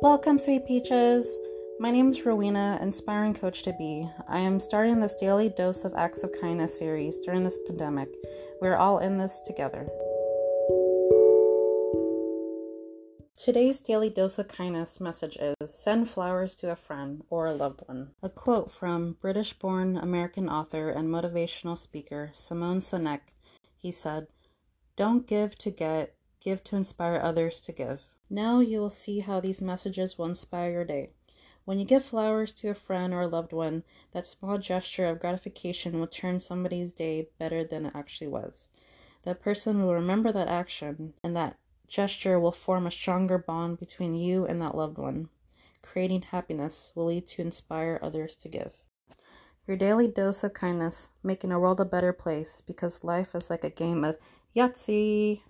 Welcome, sweet peaches. My name is Rowena, inspiring coach to be. I am starting this daily dose of acts of kindness series during this pandemic. We're all in this together. Today's daily dose of kindness message is send flowers to a friend or a loved one. A quote from British born American author and motivational speaker Simon Sinek. He said, Don't give to get, give to inspire others to give. Now you will see how these messages will inspire your day. When you give flowers to a friend or a loved one, that small gesture of gratification will turn somebody's day better than it actually was. That person will remember that action, and that gesture will form a stronger bond between you and that loved one. Creating happiness will lead to inspire others to give. Your daily dose of kindness, making a world a better place because life is like a game of Yahtzee.